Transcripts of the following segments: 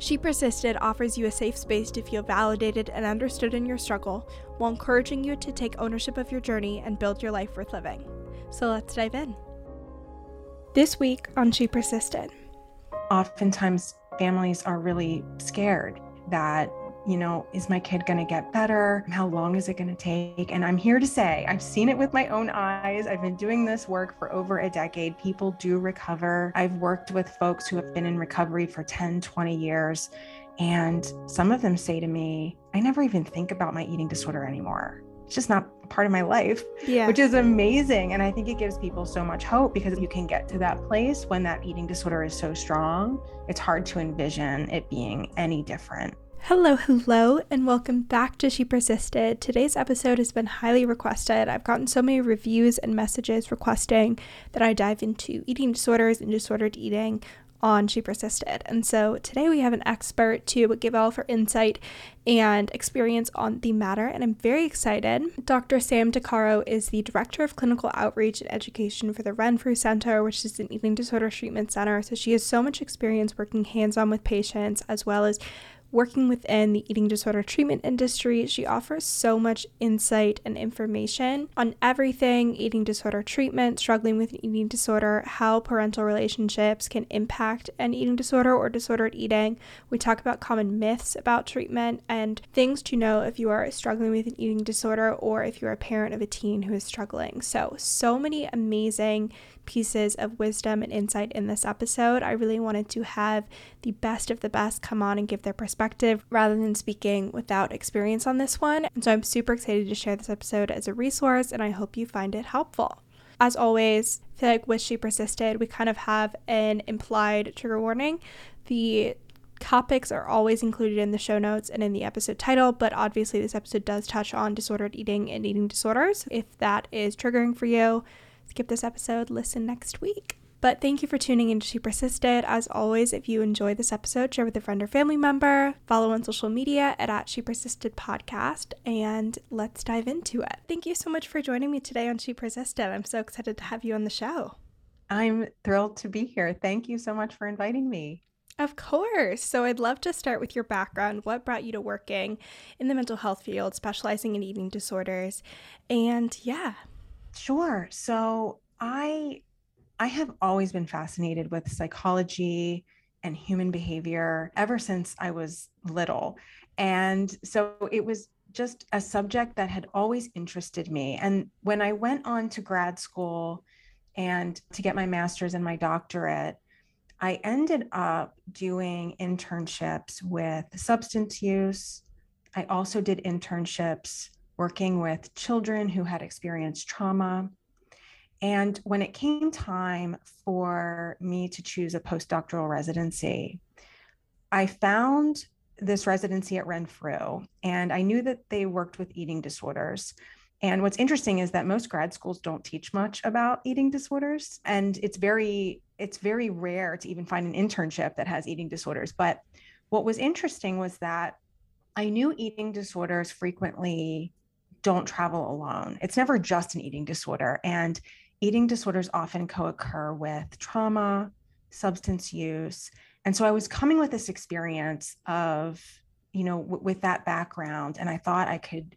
She Persisted offers you a safe space to feel validated and understood in your struggle while encouraging you to take ownership of your journey and build your life worth living. So let's dive in. This week on She Persisted. Oftentimes, families are really scared that you know, is my kid going to get better? How long is it going to take? And I'm here to say, I've seen it with my own eyes. I've been doing this work for over a decade. People do recover. I've worked with folks who have been in recovery for 10, 20 years. And some of them say to me, I never even think about my eating disorder anymore. It's just not part of my life, yeah. which is amazing. And I think it gives people so much hope because you can get to that place when that eating disorder is so strong. It's hard to envision it being any different. Hello, hello, and welcome back to She Persisted. Today's episode has been highly requested. I've gotten so many reviews and messages requesting that I dive into eating disorders and disordered eating on She Persisted. And so today we have an expert to give all her insight and experience on the matter, and I'm very excited. Dr. Sam DeCaro is the Director of Clinical Outreach and Education for the Renfrew Center, which is an eating disorder treatment center. So she has so much experience working hands on with patients as well as Working within the eating disorder treatment industry, she offers so much insight and information on everything eating disorder treatment, struggling with an eating disorder, how parental relationships can impact an eating disorder or disordered eating. We talk about common myths about treatment and things to know if you are struggling with an eating disorder or if you're a parent of a teen who is struggling. So, so many amazing pieces of wisdom and insight in this episode. I really wanted to have the best of the best come on and give their perspective rather than speaking without experience on this one. And so I'm super excited to share this episode as a resource, and I hope you find it helpful. As always, I feel like with She Persisted, we kind of have an implied trigger warning. The topics are always included in the show notes and in the episode title, but obviously, this episode does touch on disordered eating and eating disorders. If that is triggering for you, skip this episode, listen next week. But thank you for tuning in to She Persisted. As always, if you enjoy this episode, share with a friend or family member, follow on social media at, at She Persisted Podcast, and let's dive into it. Thank you so much for joining me today on She Persisted. I'm so excited to have you on the show. I'm thrilled to be here. Thank you so much for inviting me. Of course. So I'd love to start with your background. What brought you to working in the mental health field, specializing in eating disorders? And yeah, Sure. So I I have always been fascinated with psychology and human behavior ever since I was little. And so it was just a subject that had always interested me. And when I went on to grad school and to get my master's and my doctorate, I ended up doing internships with substance use. I also did internships working with children who had experienced trauma. And when it came time for me to choose a postdoctoral residency, I found this residency at Renfrew, and I knew that they worked with eating disorders. And what's interesting is that most grad schools don't teach much about eating disorders, and it's very it's very rare to even find an internship that has eating disorders. But what was interesting was that I knew eating disorders frequently don't travel alone. It's never just an eating disorder. And eating disorders often co occur with trauma, substance use. And so I was coming with this experience of, you know, w- with that background, and I thought I could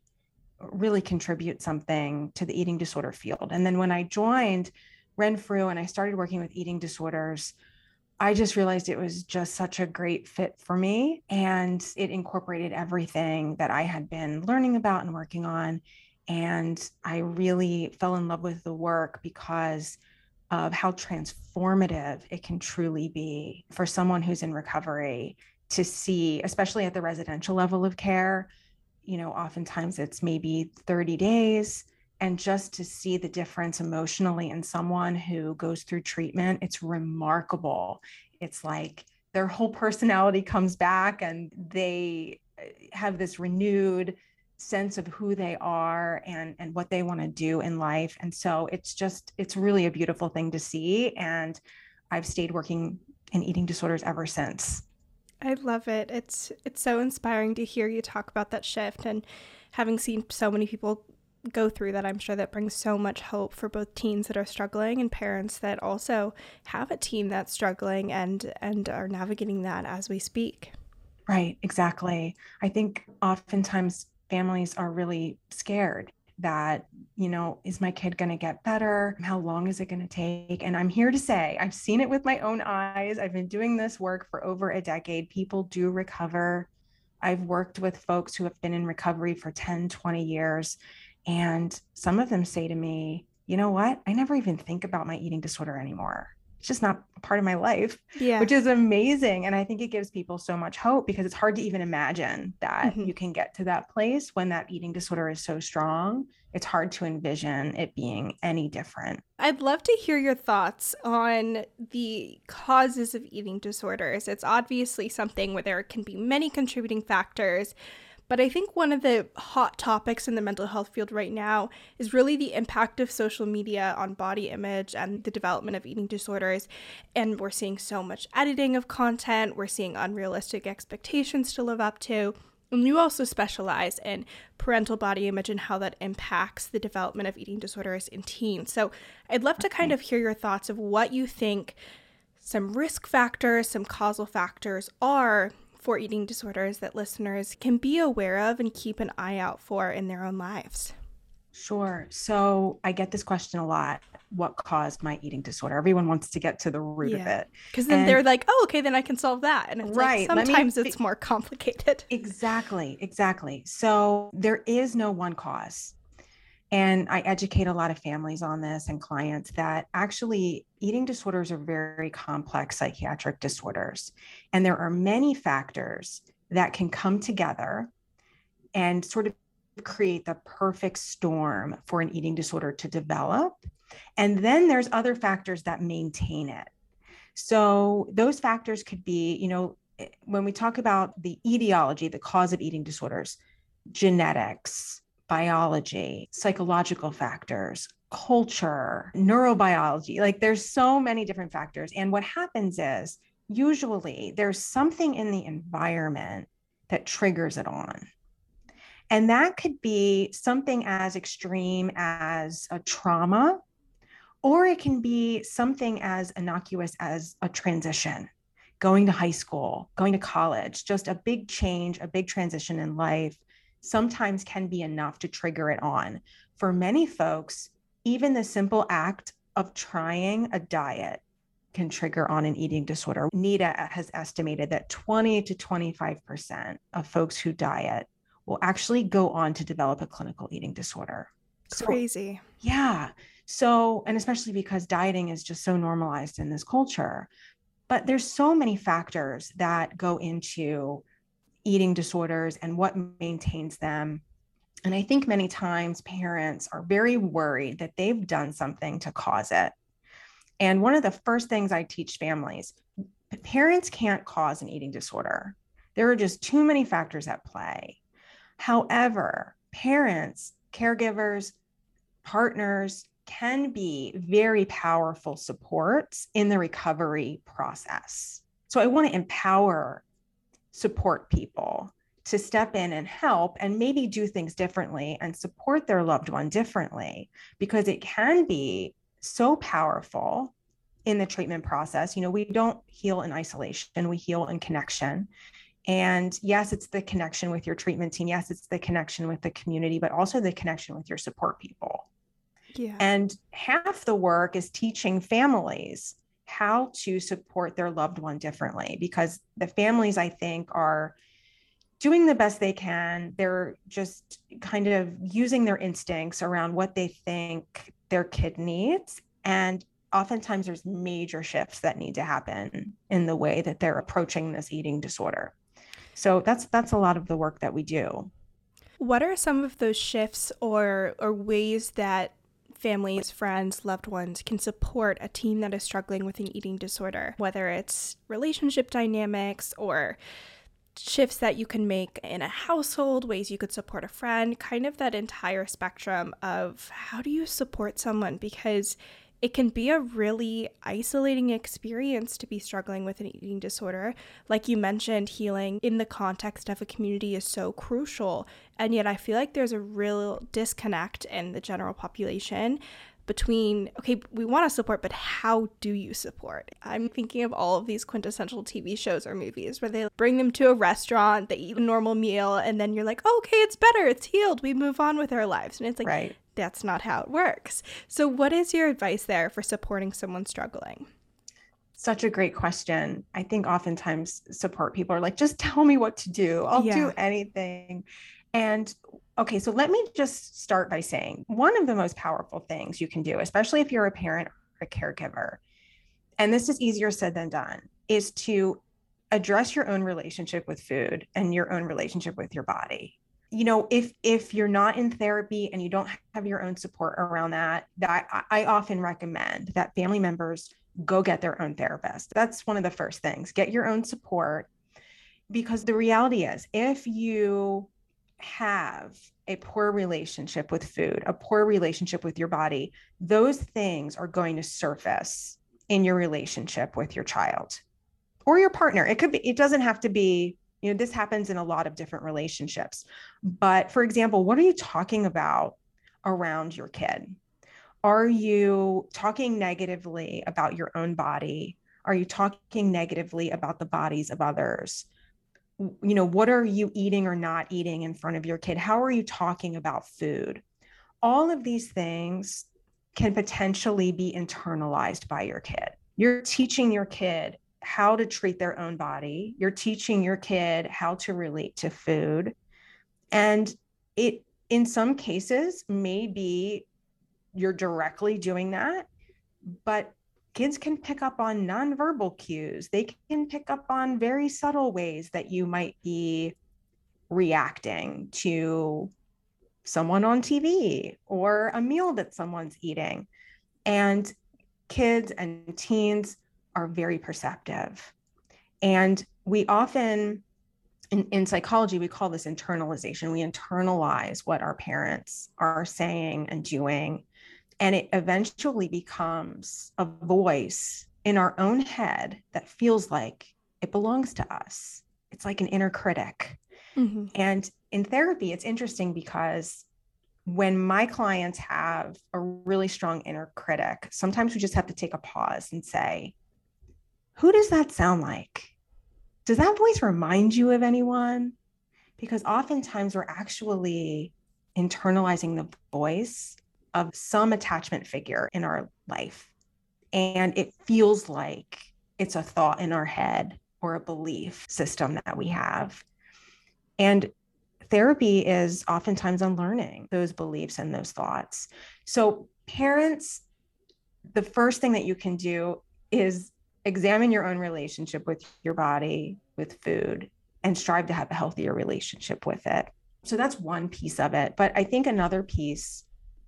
really contribute something to the eating disorder field. And then when I joined Renfrew and I started working with eating disorders, I just realized it was just such a great fit for me. And it incorporated everything that I had been learning about and working on. And I really fell in love with the work because of how transformative it can truly be for someone who's in recovery to see, especially at the residential level of care. You know, oftentimes it's maybe 30 days and just to see the difference emotionally in someone who goes through treatment it's remarkable. It's like their whole personality comes back and they uh, have this renewed sense of who they are and and what they want to do in life. And so it's just it's really a beautiful thing to see. And i've stayed working in eating disorders ever since. I love it. It's it's so inspiring to hear you talk about that shift and having seen so many people go through that i'm sure that brings so much hope for both teens that are struggling and parents that also have a teen that's struggling and and are navigating that as we speak. Right exactly. I think oftentimes families are really scared that you know is my kid going to get better? How long is it going to take? And i'm here to say i've seen it with my own eyes. I've been doing this work for over a decade. People do recover. I've worked with folks who have been in recovery for 10 20 years and some of them say to me you know what? I never even think about my eating disorder anymore. It's just not part of my life yeah. which is amazing. And i think it gives people so much hope because it's hard to even imagine that mm-hmm. you can get to that place when that eating disorder is so strong. It's hard to envision it being any different. I'd love to hear your thoughts on the causes of eating disorders. It's obviously something where there can be many contributing factors but I think one of the hot topics in the mental health field right now is really the impact of social media on body image and the development of eating disorders. And we're seeing so much editing of content, we're seeing unrealistic expectations to live up to. And you also specialize in parental body image and how that impacts the development of eating disorders in teens. So I'd love to kind of hear your thoughts of what you think some risk factors, some causal factors are for eating disorders that listeners can be aware of and keep an eye out for in their own lives? Sure. So I get this question a lot. What caused my eating disorder? Everyone wants to get to the root yeah. of it. Because then and, they're like, oh, okay, then I can solve that. And it's right. like sometimes me, it's more complicated. Exactly. Exactly. So there is no one cause. And I educate a lot of families on this and clients that actually eating disorders are very complex psychiatric disorders. And there are many factors that can come together and sort of create the perfect storm for an eating disorder to develop. And then there's other factors that maintain it. So those factors could be, you know, eh, when we talk about the etiology, the cause of eating disorders, genetics, biology, psychological factors, culture, neurobiology. Like there's so many different factors. And what happens is usually there's something in the environment that triggers it on. And that could be something as extreme as a trauma, or it can be something as innocuous as a transition, going to high school, going to college, just a big change, a big transition in life sometimes can be enough to trigger it on. For many folks, even the simple act of trying a diet can trigger on an eating disorder. NEDA has estimated that 20 to 25% of folks who diet will actually go on to develop a clinical eating disorder. So, Crazy. Yeah. So, and especially because dieting is just so normalized in this culture. But there's so many factors that go into eating disorders and what maintains them. And I think many times parents are very worried that they've done something to cause it. And one of the first things I teach families parents can't cause an eating disorder. There are just too many factors at play. However, parents, caregivers, partners can be very powerful supports in the recovery process. So I want to empower support people to step in and help and maybe do things differently and support their loved one differently because it can be so powerful in the treatment process. You know, we don't heal in isolation, we heal in connection. And yes, it's the connection with your treatment team. Yes, it's the connection with the community, but also the connection with your support people. Yeah. And half the work is teaching families how to support their loved one differently because the families, I think, are doing the best they can. They're just kind of using their instincts around what they think their kid needs. And oftentimes there's major shifts that need to happen in the way that they're approaching this eating disorder. So that's that's a lot of the work that we do. What are some of those shifts or or ways that families, friends, loved ones can support a teen that is struggling with an eating disorder, whether it's relationship dynamics or shifts that you can make in a household, ways you could support a friend, kind of that entire spectrum of how do you support someone? Because it can be a really isolating experience to be struggling with an eating disorder. Like you mentioned, healing in the context of a community is so crucial. And yet, I feel like there's a real disconnect in the general population between okay we want to support but how do you support i'm thinking of all of these quintessential tv shows or movies where they bring them to a restaurant they eat a normal meal and then you're like oh, okay it's better it's healed we move on with our lives and it's like right. That's not how it works so what is your advice there for supporting someone struggling such a great question. I think oftentimes support people are like, just tell me what to do. I'll yeah. do anything. And okay, so let me just start by saying one of the most powerful things you can do, especially if you're a parent or a caregiver, and this is easier said than done, is to address your own relationship with food and your own relationship with your body. You know, if if you're not in therapy and you don't have your own support around that, that I, often recommend that family members go get their own therapist. That's one of the first things. Get your own support because the reality is if you have a poor relationship with food, a poor relationship with your body, those things are going to surface in your relationship with your child or your partner. It could be, it doesn't have to be, you know, this happens in a lot of different relationships. But for example, what are you talking about around your kid? Are you talking negatively about your own body? Are you talking negatively about the bodies of others? you know what are you eating or not eating in front of your kid how are you talking about food all of these things can potentially be internalized by your kid you're teaching your kid how to treat their own body you're teaching your kid how to relate to food and it in some cases maybe you're directly doing that but kids can pick up on nonverbal cues. They can pick up on very subtle ways that you might be reacting to someone on TV or a meal that someone's eating. And kids and teens are very perceptive. And we often, in, in psychology, we call this internalization. We internalize what our parents are saying and doing and it eventually becomes a voice in our own head that feels like it belongs to us. It's like an inner critic. Mm-hmm. And in therapy, it's interesting because when my clients have a really strong inner critic, sometimes we just have to take a pause and say, Who does that sound like? Does that voice remind you of anyone? Because oftentimes we're actually internalizing the voice of some attachment figure in our life. And it feels like it's a thought in our head or a belief system that we have. And therapy is oftentimes unlearning those beliefs and those thoughts. So, parents, the first thing that you can do is examine your own relationship with your body, with food, and strive to have a healthier relationship with it. So, that's one piece of it. But I think another piece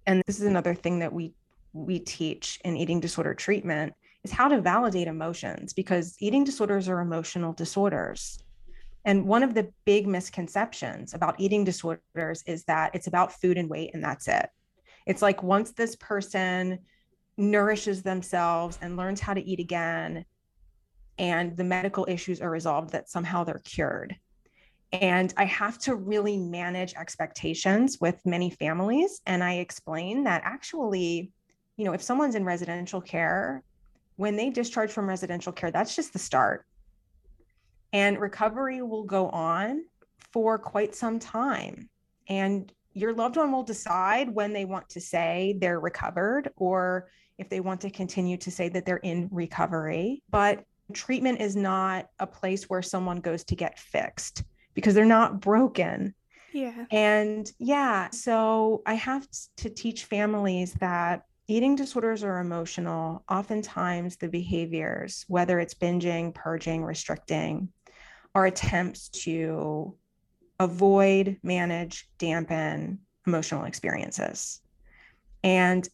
and this is another thing that we we teach in eating disorder treatment is how to validate emotions because eating disorders are emotional disorders and one of the big misconceptions about eating disorders is that it's about food and weight and that's it it's like once this person nourishes themselves and learns how to eat again and the medical issues are resolved that somehow they're cured and I have to really manage expectations with many families. And I explain that actually, you know, if someone's in residential care, when they discharge from residential care, that's just the start. And recovery will go on for quite some time. And your loved one will decide when they want to say they're recovered or if they want to continue to say that they're in recovery. But treatment is not a place where someone goes to get fixed because they're not broken. Yeah. And yeah, so I have to teach families that eating disorders are emotional. Oftentimes, the behaviors, whether it's binging, purging, restricting, are attempts to avoid, manage, dampen emotional experiences. And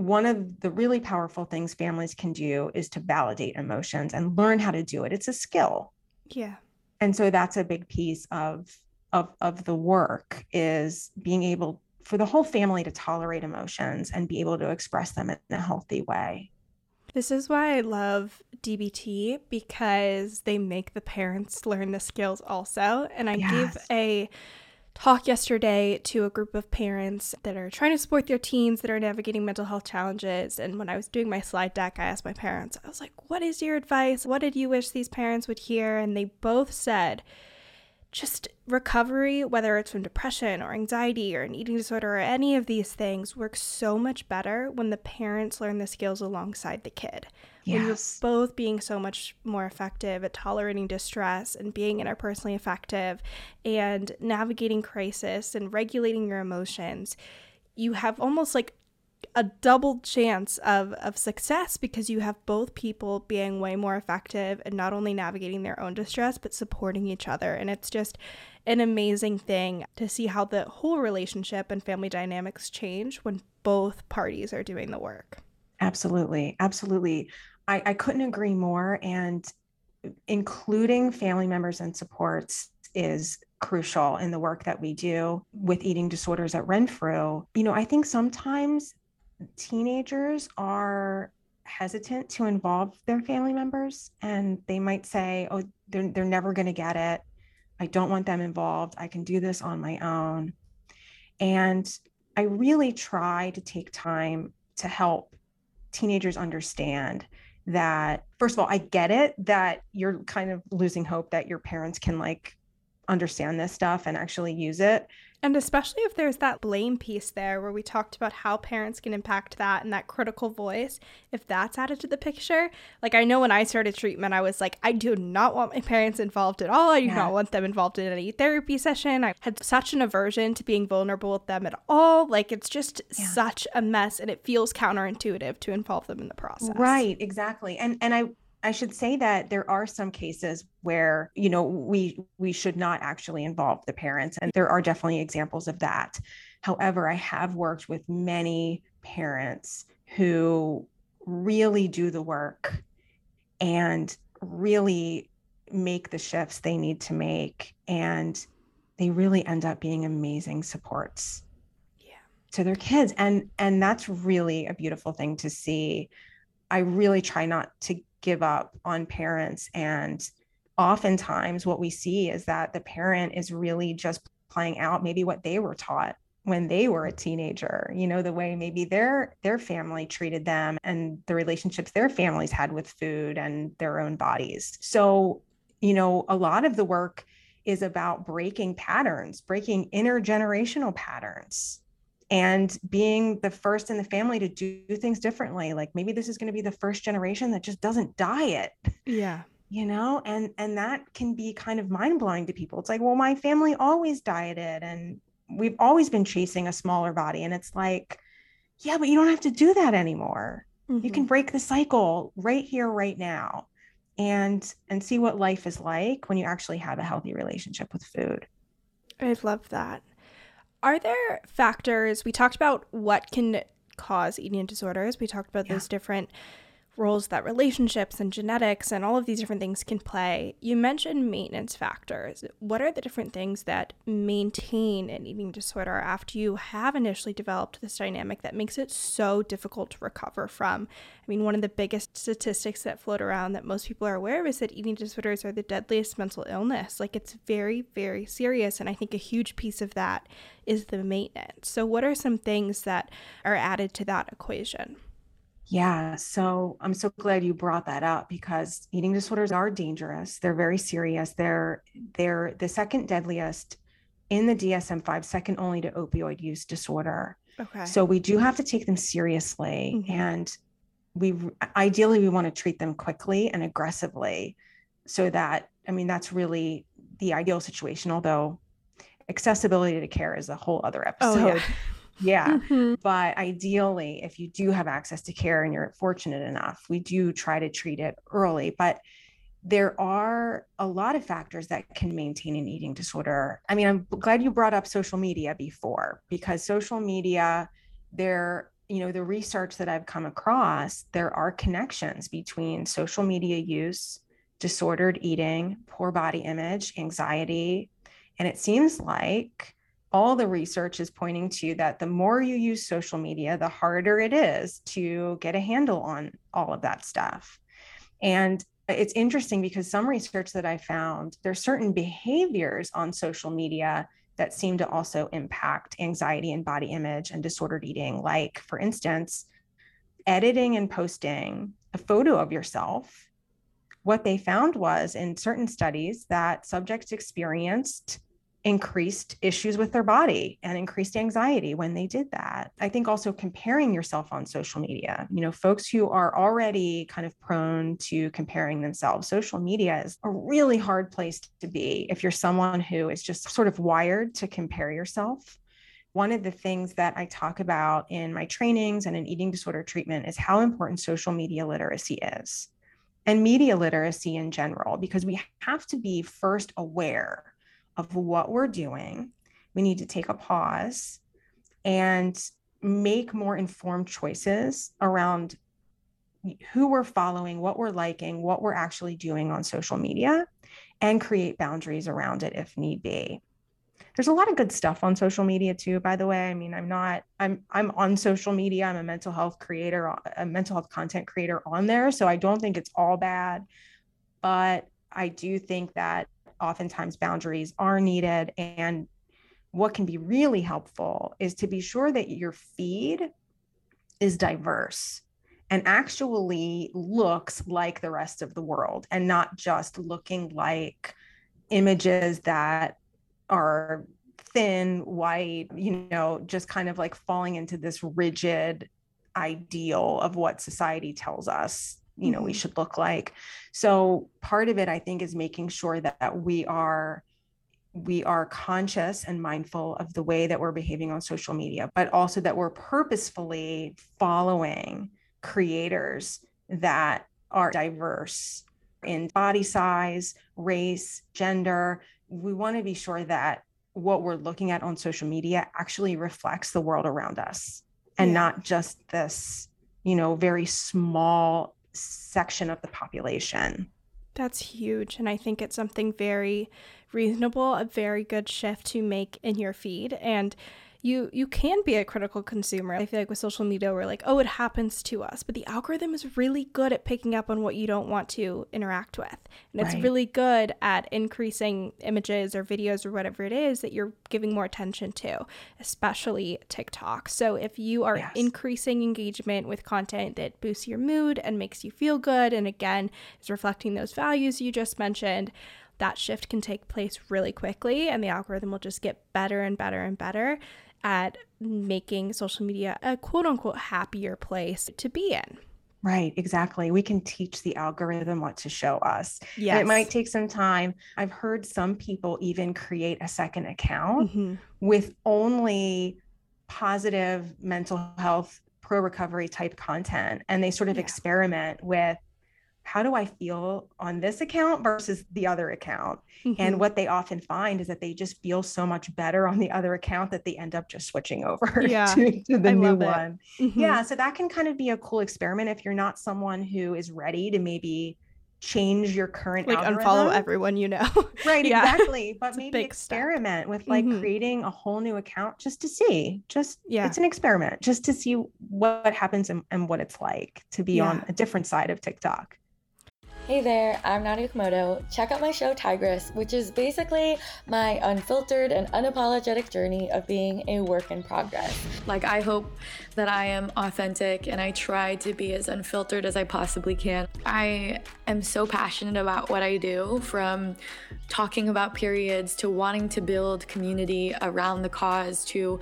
one of the really powerful things families can do is to validate emotions and learn how to do it. It's a skill. Yeah. And so that's a big piece of of of the work is being able for the whole family to tolerate emotions and be able to express them in a healthy way. This is why I love DBT because they make the parents learn the skills also. And I yes. gave a talk yesterday to a group of parents that are trying to support their teens that are navigating mental health challenges. And when I was doing my slide deck, I asked my parents, I was like, what is your advice? What did you wish these parents would hear? And they both said, just recovery, whether it's from depression or anxiety or an eating disorder or any of these things, works so much better when the parents learn the skills alongside the kid. Yes. When you're both being so much more effective at tolerating distress and being interpersonally effective and navigating crisis and regulating your emotions, you have almost like a double chance of, of success because you have both people being way more effective and not only navigating their own distress but supporting each other and it's just an amazing thing to see how the whole relationship and family dynamics change when both parties are doing the work absolutely absolutely i, I couldn't agree more and including family members and supports is crucial in the work that we do with eating disorders at Renfrew. You know, I think sometimes teenagers are hesitant to involve their family members and they might say, oh, they're, they're never going to get it. I don't want them involved. I can do this on my own. And I really try to take time to help teenagers understand that, first of all, I get it that you're kind of losing hope that your parents can like understand this stuff and actually use it. And especially if there's that blame piece there where we talked about how parents can impact that and that critical voice, if that's added to the picture. Like, I know when I started treatment, I was like, I do not want my parents involved at all. I do yeah. not want them involved in any therapy session. I had such an aversion to being vulnerable with them at all. Like, it's just yeah. such a mess and it feels counterintuitive to involve them in the process. Right, exactly. And, and I, I should say that there are some cases where, you know, we we should not actually involve the parents and there are definitely examples of that. However, I have worked with many parents who really do the work and really make the shifts they need to make and they really end up being amazing supports yeah. to their kids and and that's really a beautiful thing to see i really try not to give up on parents. And oftentimes, what we see is that the parent is really just playing out maybe what they were taught when they were a teenager you know the way maybe their their family treated them and the relationships their families had with food and their own bodies so you know a lot of the work is about breaking patterns breaking intergenerational patterns and being the first in the family to do things differently. Like maybe this is going to be the first generation that just doesn't diet yeah. you know? And and that can be kind of mind-blowing to people. It's like well my family always dieted and we've always been chasing a smaller body. And it's like yeah but you don't have to do that anymore. Mm-hmm. you can mm-hmm. break the cycle right here right now and and see what life is like when you actually have a healthy relationship with food. I love that are there factors? We talked about what can cause eating disorders. We talked about yeah. those different roles that relationships and genetics and all of these different things can play. You mentioned maintenance factors. What are the different things that maintain an eating disorder after you have initially developed this dynamic that makes it so difficult to recover from? I mean, one of the biggest statistics that float around that most people are aware of is that eating disorders are the deadliest mental illness. Like it's very, very serious. And I think a huge piece of that is the maintenance. So, what are some things that are added to that equation? Yeah, so I'm so glad you brought that up because eating disorders are dangerous. They're very serious. They're they're the second deadliest in the DSM-5, second only to opioid use disorder. Okay. So we do have to take them seriously mm-hmm. and we ideally we want to treat them quickly and aggressively so that I mean that's really the ideal situation although accessibility to care is a whole other episode. Oh, yeah. Yeah. Mm-hmm. But ideally, if you do have access to care and you're fortunate enough, we do try to treat it early. But there are a lot of factors that can maintain an eating disorder. I mean, I'm glad you brought up social media before because social media, there you know, the research that I've come across, there are connections between social media use, disordered eating, poor body image, anxiety. And it seems like all the research is pointing to that the more you use social media, the harder it is to get a handle on all of that stuff. And it's interesting because some research that I found, there's certain behaviors on social media that seem to also impact anxiety and body image and disordered eating. Like, for instance, editing and posting a photo of yourself. What they found was in certain studies that subjects experienced increased issues with their body and increased anxiety when they did that. I think also comparing yourself on social media, you know, folks who are already kind of prone to comparing themselves, social media is a really hard place to be if you're someone who is just sort of wired to compare yourself. One of the things that I talk about in my trainings and in eating disorder treatment is how important social media literacy is and media literacy in general, because we have to be first aware of what we're doing. We need to take a pause and make more informed choices around who we're following, what we're liking, what we're actually doing on social media, and create boundaries around it if need be. There's a lot of good stuff on social media too, by the way. I mean, I'm not, I'm, I'm on social media. I'm a mental health creator, a mental health content creator on there. So I don't think it's all bad, but I do think that oftentimes boundaries are needed. And what can be really helpful is to be sure that your feed is diverse and actually looks like the rest of the world and not just looking like images that are thin, white, you know, just kind of like falling into this rigid ideal of what society tells us you know mm-hmm. we should look like so part of it i think is making sure that, that we are we are conscious and mindful of the way that we're behaving on social media but also that we're purposefully following creators that are diverse in body size race gender we want to be sure that what we're looking at on social media actually reflects the world around us and yeah. not just this you know very small section of the population. That's huge. And I think it's something very reasonable, a very good shift to make in your feed. And you you can be a critical consumer. I feel like with social media we're like, oh, it happens to us. But the algorithm is really good at picking up on what you don't want to interact with. And it's right. really good at increasing images or videos or whatever it is that you're giving more attention to, especially TikTok. So if you are yes. increasing engagement with content that boosts your mood and makes you feel good and again is reflecting those values you just mentioned, that shift can take place really quickly and the algorithm will just get better and better and better at making social media a quote unquote happier place to be in. Right, exactly. We can teach the algorithm what to show us. Yeah. It might take some time. I've heard some people even create a second account mm-hmm. with only positive mental health pro recovery type content and they sort of yeah. experiment with how do I feel on this account versus the other account? Mm-hmm. And what they often find is that they just feel so much better on the other account that they end up just switching over yeah, to, to, the I new one. Mm-hmm. Yeah. So that can kind of be a cool experiment if you're not someone who is ready to maybe change your current like algorithm. unfollow everyone you know right yeah. exactly but maybe experiment step. with like mm-hmm. creating a whole new account just to see just yeah it's an experiment just to see what happens and, and what it's like to be yeah. on a different side of tiktok Hey there, I'm Nadya Okamoto. Check out my show Tigress, which is basically my unfiltered and unapologetic journey of being a work in progress. Like, I hope that I am authentic and I try to be as unfiltered as I possibly can. I am so passionate about what I do from talking about periods to wanting to build community around the cause to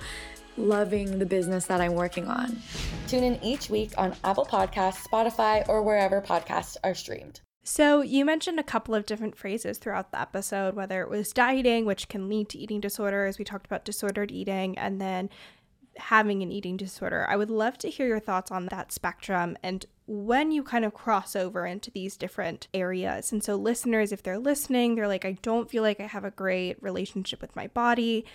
loving the business that I'm working on. Tune in each week on Apple Podcasts, Spotify, or wherever podcasts are streamed. So, you mentioned a couple of different phrases throughout the episode, whether it was dieting, which can lead to eating disorders. We talked about disordered eating and then having an eating disorder. I would love to hear your thoughts on that spectrum and when you kind of cross over into these different areas. And so, listeners, if they're listening, they're like, I don't feel like I have a great relationship with my body.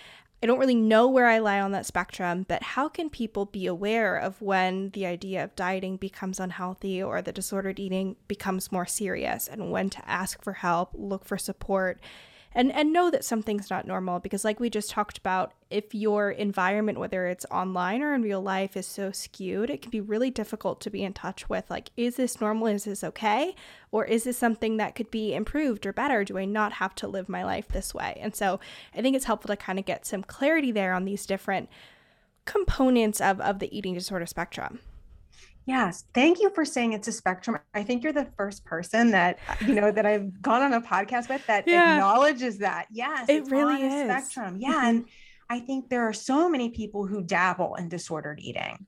I don't really know where I lie on that spectrum, but how can people be aware of when the idea of dieting becomes unhealthy or the disordered eating becomes more serious and when to ask for help, look for support? And and know that something's not normal because like we just talked about if your environment whether it's online or in real life is so skewed it can be really difficult to be in touch with like is this normal? Is this okay? Or is this something that could be improved or better? Do i not have to live my life this way? And so i think it's helpful to kind of get some clarity there on these different components of of the eating disorder spectrum Yes. Thank you for saying it's a spectrum. I think you're the first person that, you know, that I've gone on a podcast with that yeah. acknowledges that. Yes. It really is. spectrum. Yeah. Mm-hmm. And I think there are so many people who dabble in disordered eating.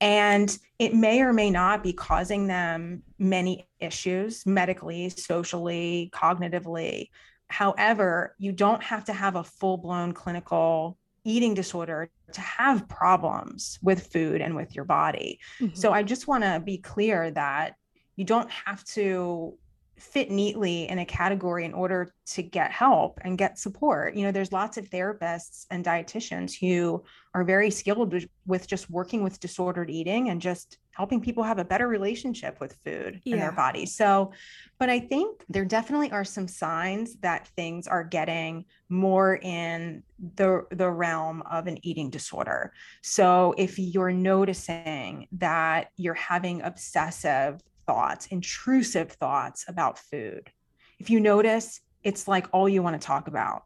And it may or may not be causing them many issues medically, socially, cognitively. However, you don't have to have a full blown clinical eating disorder to have problems with food and with your body. Mm-hmm. So I just want to be clear that you don't have to fit neatly in a category in order to get help and get support. You know, there's lots of therapists and dietitians who are very skilled with, just working with disordered eating and just helping people have a better relationship with food yeah. in their body. So, but I think there definitely are some signs that things are getting more in the the realm of an eating disorder. So, if you're noticing that you're having obsessive thoughts, intrusive thoughts about food. If you notice, it's like all you want to talk about.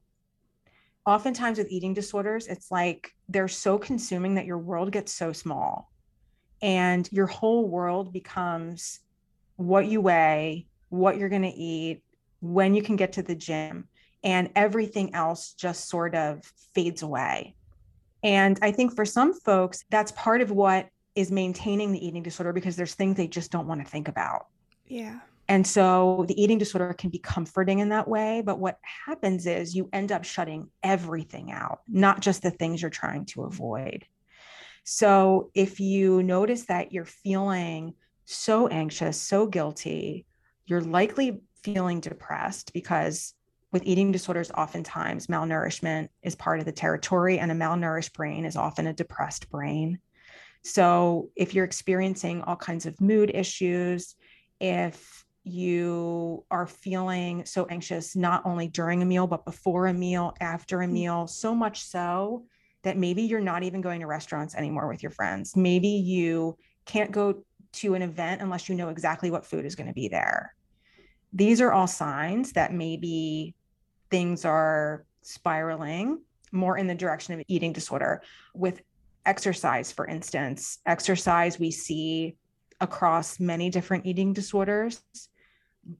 Oftentimes with eating disorders, it's like they're so consuming that your world gets so small and your whole world becomes what you weigh, what you're going to eat, when you can get to the gym, and everything else just sort of fades away. And I think for some folks, that's part of what is maintaining the eating disorder because there's things they just don't want to think about. Yeah. And so the eating disorder can be comforting in that way. But what happens is you end up shutting everything out, not just the things you're trying to avoid. So if you notice that you're feeling so anxious, so guilty, you're likely feeling depressed because with eating disorders, oftentimes malnourishment is part of the territory, and a malnourished brain is often a depressed brain. So if you're experiencing all kinds of mood issues, if you are feeling so anxious, not only during a meal, but before a meal, after a mm. meal, so much so that maybe you're not even going to restaurants anymore with your friends. Maybe you can't go to an event unless you know exactly what food is going to be there. These are all signs that maybe things are spiraling more in the direction of eating disorder. With exercise, for instance, exercise we see across many different eating disorders.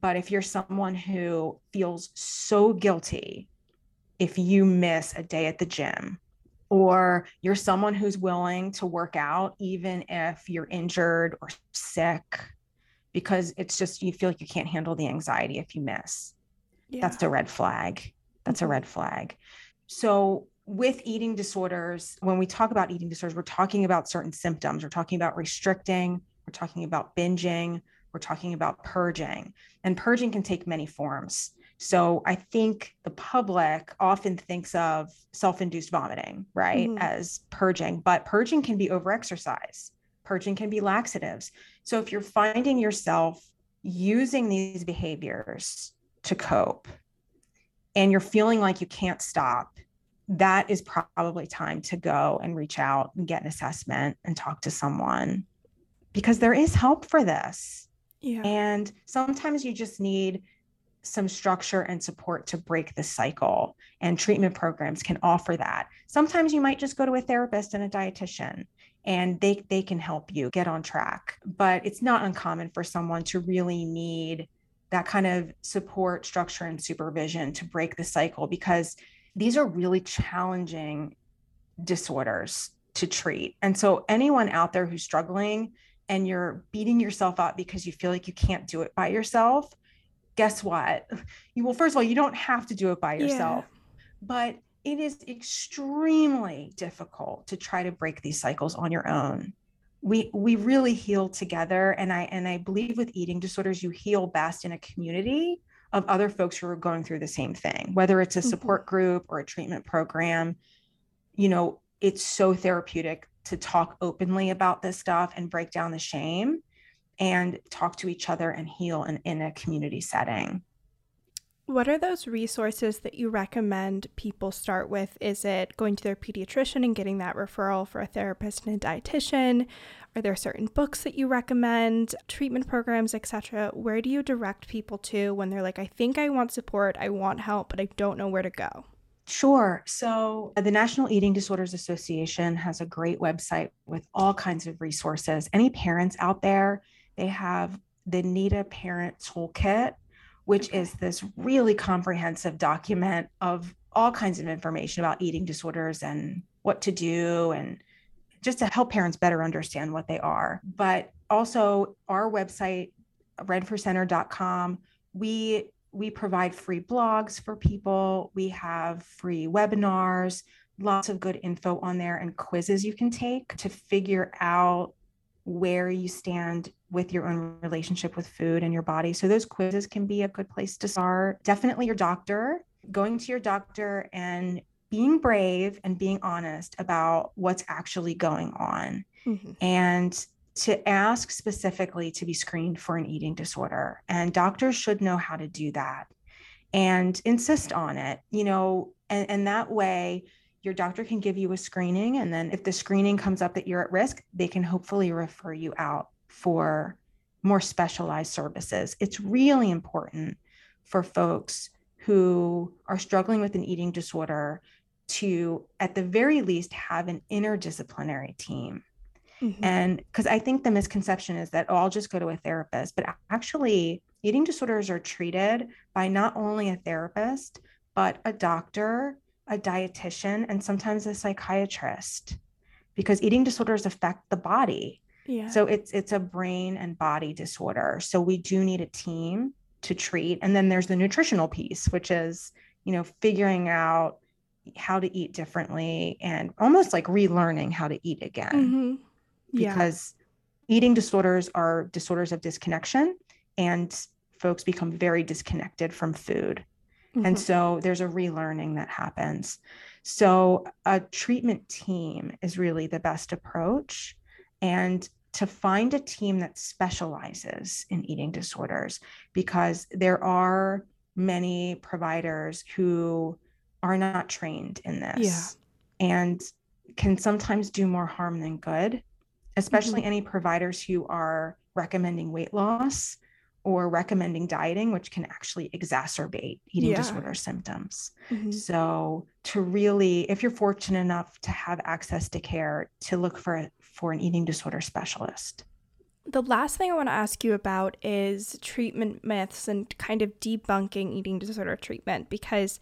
But if you're someone who feels so guilty if you miss a day at the gym, or you're someone who's willing to work out even if you're injured or sick, because it's just you feel like you can't handle the anxiety if you miss. Yeah. That's a red flag. That's a mm-hmm. red flag. So with eating disorders, when we talk about eating disorders, we're talking about certain symptoms. We're talking about restricting, we're talking about binging, we're talking about purging. And purging can take many forms. So I think the public often thinks of self induced vomiting, right, mm-hmm. as purging, but purging can be overexercise, purging can be laxatives. So if you're finding yourself using these behaviors to cope and you're feeling like you can't stop, that is probably time to go and reach out and get an assessment and talk to someone because there is help for this. Yeah. And sometimes you just need some structure and support to break the cycle, and treatment programs can offer that. Sometimes you might just go to a therapist and a dietitian and they they can help you get on track. But it's not uncommon for someone to really need that kind of support, structure and supervision to break the cycle because these are really challenging disorders to treat. And so, anyone out there who's struggling and you're beating yourself up because you feel like you can't do it by yourself, guess what? You well, first of all, you don't have to do it by yourself, yeah. but it is extremely difficult to try to break these cycles on your own. we we really heal together and i and i believe with eating disorders you heal best in a community of other folks who are going through the same thing whether it's a mm-hmm. support mm-hmm. group or a treatment program you know it's so therapeutic to talk openly about this stuff and break down the shame and talk to each other and heal in, in a community setting what are those resources that you recommend people start with? Is it going to their pediatrician and getting that referral for a therapist and a dietitian? Are there certain books that you recommend, treatment programs, etc.? Where do you direct people to when they're like, I think I want support, I want help, but I don't know where to go? Sure. So, uh, the National Eating Disorders Association has a great website with all kinds of resources. Any parents out there, they have the NEDA Parent Toolkit which okay. is this really comprehensive document of all kinds of information about eating disorders and what to do and just to help parents better understand what they are. But also our website, renfrewcenter.com, we we provide free blogs for people. We have free webinars, lots of good info on there and quizzes you can take to figure out where you stand with your own relationship with food and your body. So those quizzes can be a good place to start. Definitely your doctor, going to your doctor and being brave and being honest about what's actually going on. Mm-hmm. And to ask specifically to be screened for an eating disorder. And doctors should know how to do that and insist on it, you know, and, and that way your doctor can give you a screening. And then if the screening comes up that you're at risk, they can hopefully refer you out for more specialized services. It's really important for folks who are struggling with an eating disorder to, at the very least, have an interdisciplinary team. Mm-hmm. And because I think the misconception is that, oh, I'll just go to a therapist. But actually, eating disorders are treated by not only a therapist, but a doctor a dietitian, and sometimes a psychiatrist because eating disorders affect the body. Yeah. So it's it's a brain and body disorder. So we do need a team to treat. And then there's the nutritional piece, which is, you know, figuring out how to eat differently and almost like relearning how to eat again. Mm-hmm. Yeah. Because eating disorders are disorders of disconnection and folks become very disconnected from food. Mm-hmm. And so there's a relearning that happens. So a treatment team is really the best approach. And to find a team that specializes in eating disorders, because there are many providers who are not trained in this yeah. and can sometimes do more harm than good, especially mm-hmm. any providers who are recommending weight loss or recommending dieting, which can actually exacerbate eating yeah. disorder symptoms. Mm-hmm. So, to really, if you're fortunate enough to have access to care, to look for for an eating disorder specialist. The last thing I want to ask you about is treatment myths and kind of debunking eating disorder treatment because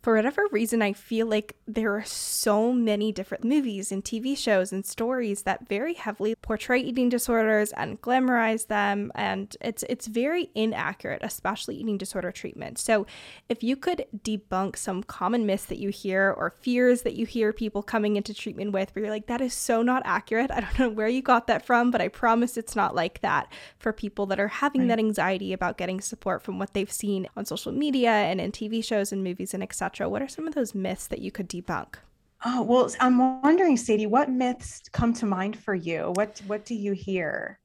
for whatever reason, I feel like there are so many different movies and TV shows and stories that very heavily portray eating disorders and glamorize them, and it's it's very inaccurate, especially eating disorder treatment. So, if you could debunk some common myths that you hear or fears that you hear people coming into treatment with, where you're like, that is so not accurate. I don't know where you got that from, but I promise it's not like that for people that are having right. that anxiety about getting support from what they've seen on social media and in TV shows and movies and etc. What are some of those myths that you could debunk? Oh, well, I'm wondering, Sadie, what myths come to mind for you? What what do you hear?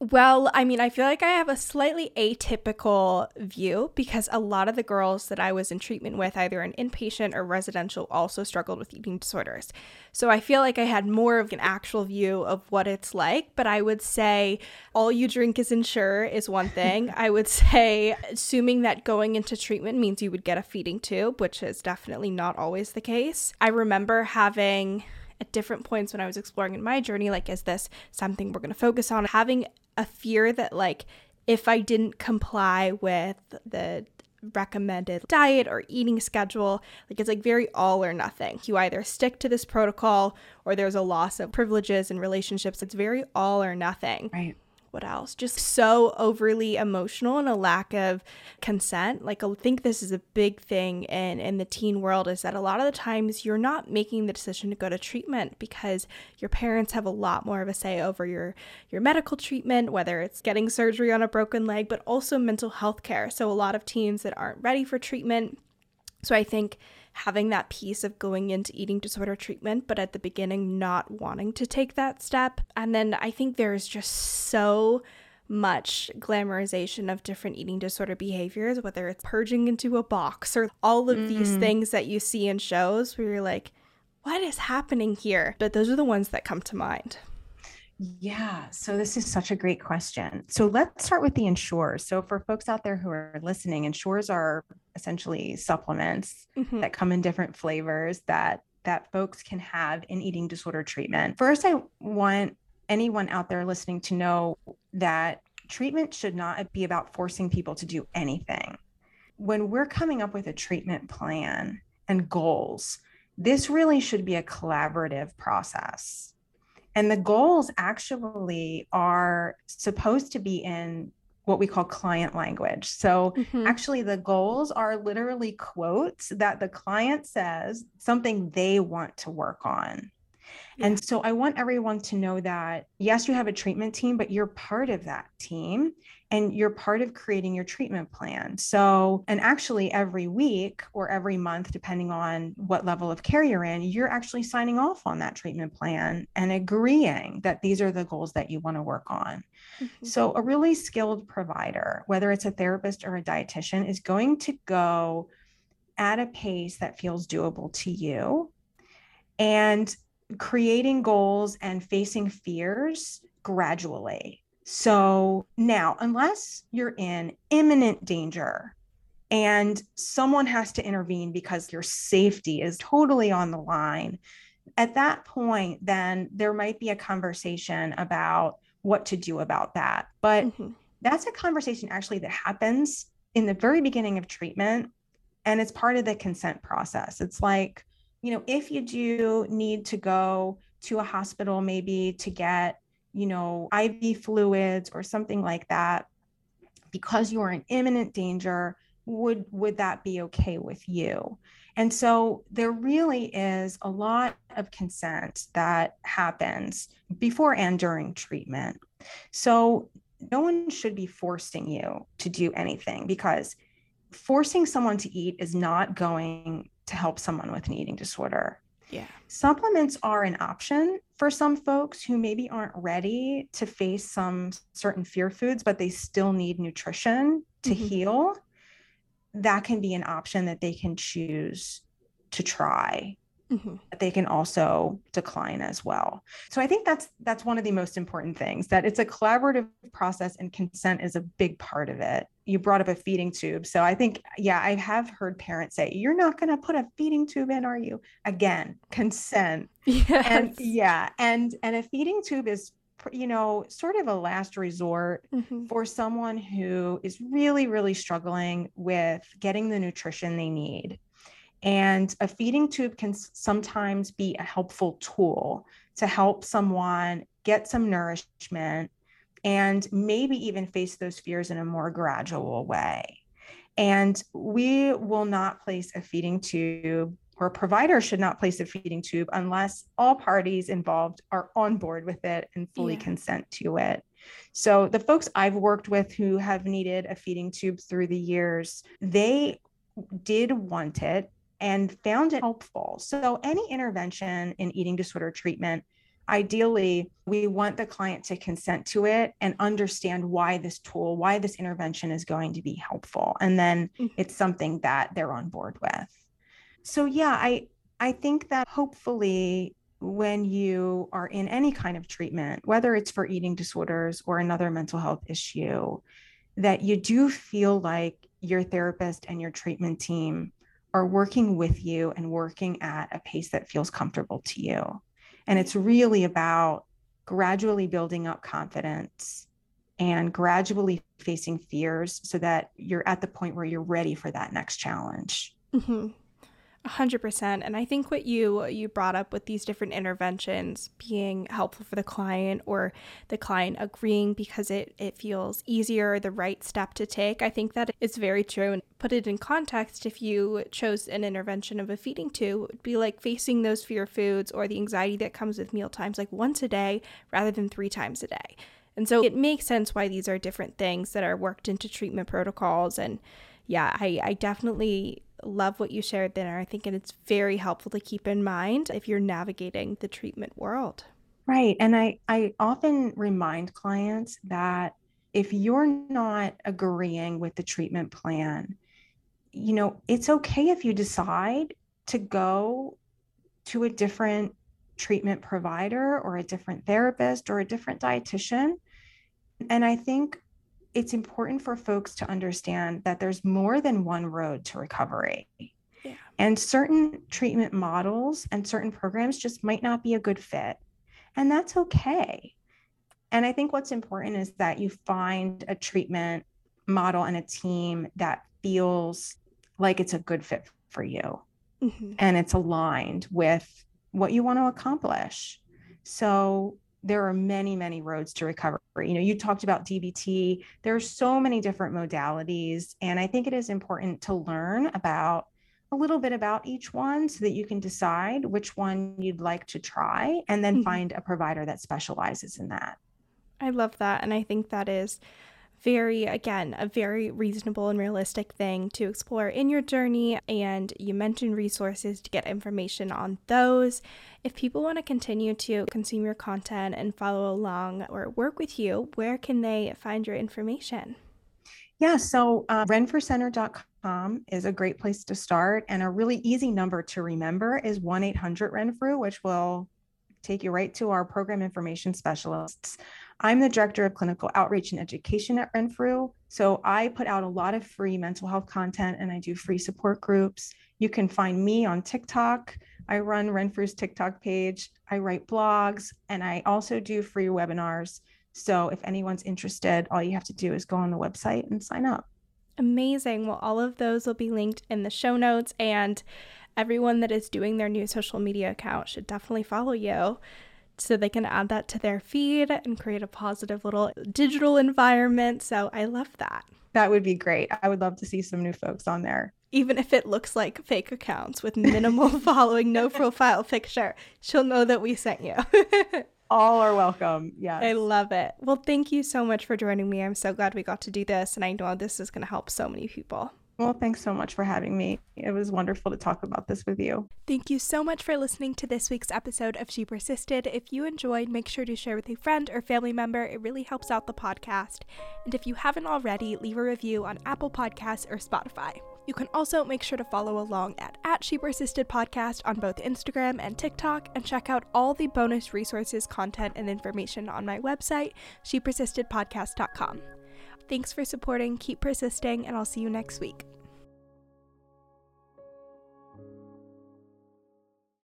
Well, I mean, I feel like I have a slightly atypical view because a lot of the girls that I was in treatment with, either in inpatient or residential, also struggled with eating disorders. So I feel like I had more of an actual view of what it's like. But I would say all you drink is Ensure is one thing. I would say assuming that going into treatment means you would get a feeding tube, which is definitely not always the case. I remember having at different points when I was exploring in my journey, like, is this something we're going to focus on? Having a fear that, like, if I didn't comply with the recommended diet or eating schedule, like, it's like very all or nothing. You either stick to this protocol or there's a loss of privileges and relationships. It's very all or nothing. Right what else? Just so overly emotional and a lack of consent. Like I think this is a big thing in in the teen world is that a lot of the times you're not making the decision to go to treatment because your parents have a lot more of a say over your your medical treatment, whether it's getting surgery on a broken leg, but also mental health care. So a lot of teens that aren't ready for treatment. So I think having that piece of going into eating disorder treatment, but at the beginning not wanting to take that step. And then I think there's just so much glamorization of different eating disorder behaviors, whether it's purging into a box or all of mm-hmm. these things that you see in shows where you're like, what is happening here? But those are the ones that come to mind. Yeah. So this is such a great question. So let's start with the Ensures. So for folks out there who are listening, Ensures are essentially supplements mm-hmm. that come in different flavors that that folks can have in eating disorder treatment. First, I want anyone out there listening to know that treatment should not be about forcing people to do anything. When we're coming up with a treatment plan and goals, this really should be a collaborative process and the goals actually are supposed to be in what we call client language. So, mm-hmm. actually, the goals are literally quotes that the client says something they want to work on. Yeah. And so, I want everyone to know that yes, you have a treatment team, but you're part of that team and you're part of creating your treatment plan. So, and actually, every week or every month, depending on what level of care you're in, you're actually signing off on that treatment plan and agreeing that these are the goals that you want to work on. Mm-hmm. So, a really skilled provider, whether it's a therapist or a dietitian, is going to go at a pace that feels doable to you and creating goals and facing fears gradually so now, unless you're in imminent danger and someone has to intervene because your safety is totally on the line, at that point, then there might be a conversation about what to do about that. But mm-hmm. that's a conversation actually that happens in the very beginning of treatment and it's part of the consent process. It's like, you know, if you do need to go to a hospital maybe to get you know, IV fluids or something like that, because you're in imminent danger, would would that be okay with you? And so there really is a lot of consent that happens before and during treatment. So no one should be forcing you to do anything because forcing someone to eat is not going to help someone with an eating disorder. Yeah. Supplements are an option for some folks who maybe aren't ready to face some certain fear foods, but they still need nutrition to mm-hmm. heal. That can be an option that they can choose to try mm-hmm. they can also decline as well so i think that's that's one of the most important things that it's a collaborative process and consent is a big part of it you brought up a feeding tube so i think yeah i have heard parents say you're not going to put a feeding tube in are you again consent yes. and yeah and and a feeding tube is you know sort of a last resort mm-hmm. for someone who is really really struggling with getting the nutrition they need and a feeding tube can sometimes be a helpful tool to help someone get some nourishment and maybe even face those fears in a more gradual way. And we will not place a feeding tube or a provider should not place a feeding tube unless all parties involved are on board with it and fully yeah. consent to it. So the folks I've worked with who have needed a feeding tube through the years, they did want it and found it helpful. So, any intervention in eating disorder treatment, ideally, we want the client to consent to it and understand why this tool, why this intervention is going to be helpful. And then mm-hmm. it's something that they're on board with. So, yeah, I, I think that hopefully when you are in any kind of treatment, whether it's for eating disorders or another mental health issue, that you do feel like your therapist and your treatment team are working with you and working at a pace that feels comfortable to you. And it's really about gradually building up confidence and gradually facing fears so that you're at the point where you're ready for that next challenge. Mm-hmm. 100% and i think what you you brought up with these different interventions being helpful for the client or the client agreeing because it it feels easier the right step to take i think that is very true. And put it in context if you chose an intervention of a feeding tube it would be like facing those fear foods or the anxiety that comes with meal times like once a day rather than three times a day. And so it makes sense why these are different things that are worked into treatment protocols and yeah, I, I definitely love what you shared there. I think it's very helpful to keep in mind if you're navigating the treatment world. Right. And I, I often remind clients that if you're not agreeing with the treatment plan, you know, it's okay if you decide to go to a different treatment provider or a different therapist or a different dietitian. And I think it's important for folks to understand that there's more than one road to recovery. Yeah. And certain treatment models and certain programs just might not be a good fit. And that's okay. And I think what's important is that you find a treatment model and a team that feels like it's a good fit for you mm-hmm. and it's aligned with what you want to accomplish. So there are many, many roads to recovery. You know, you talked about DBT. There are so many different modalities. And I think it is important to learn about a little bit about each one so that you can decide which one you'd like to try and then mm-hmm. find a provider that specializes in that. I love that. And I think that is very, again, a very reasonable and realistic thing to explore in your journey. And you mentioned resources to get information on those. If people want to continue to consume your content and follow along or work with you, where can they find your information? Yeah, so uh, renfrewcenter.com is a great place to start. And a really easy number to remember is 1 800 Renfrew, which will take you right to our program information specialists. I'm the director of clinical outreach and education at Renfrew. So I put out a lot of free mental health content and I do free support groups. You can find me on TikTok. I run Renfrew's TikTok page. I write blogs and I also do free webinars. So if anyone's interested, all you have to do is go on the website and sign up. Amazing. Well, all of those will be linked in the show notes, and everyone that is doing their new social media account should definitely follow you so they can add that to their feed and create a positive little digital environment. So I love that. That would be great. I would love to see some new folks on there. Even if it looks like fake accounts with minimal following, no profile picture, she'll know that we sent you. All are welcome. Yeah. I love it. Well, thank you so much for joining me. I'm so glad we got to do this, and I know this is going to help so many people. Well, thanks so much for having me. It was wonderful to talk about this with you. Thank you so much for listening to this week's episode of She Persisted. If you enjoyed, make sure to share with a friend or family member. It really helps out the podcast. And if you haven't already, leave a review on Apple Podcasts or Spotify. You can also make sure to follow along at, at She Persisted Podcast on both Instagram and TikTok and check out all the bonus resources, content, and information on my website, shepersistedpodcast.com. Thanks for supporting, keep persisting, and I'll see you next week.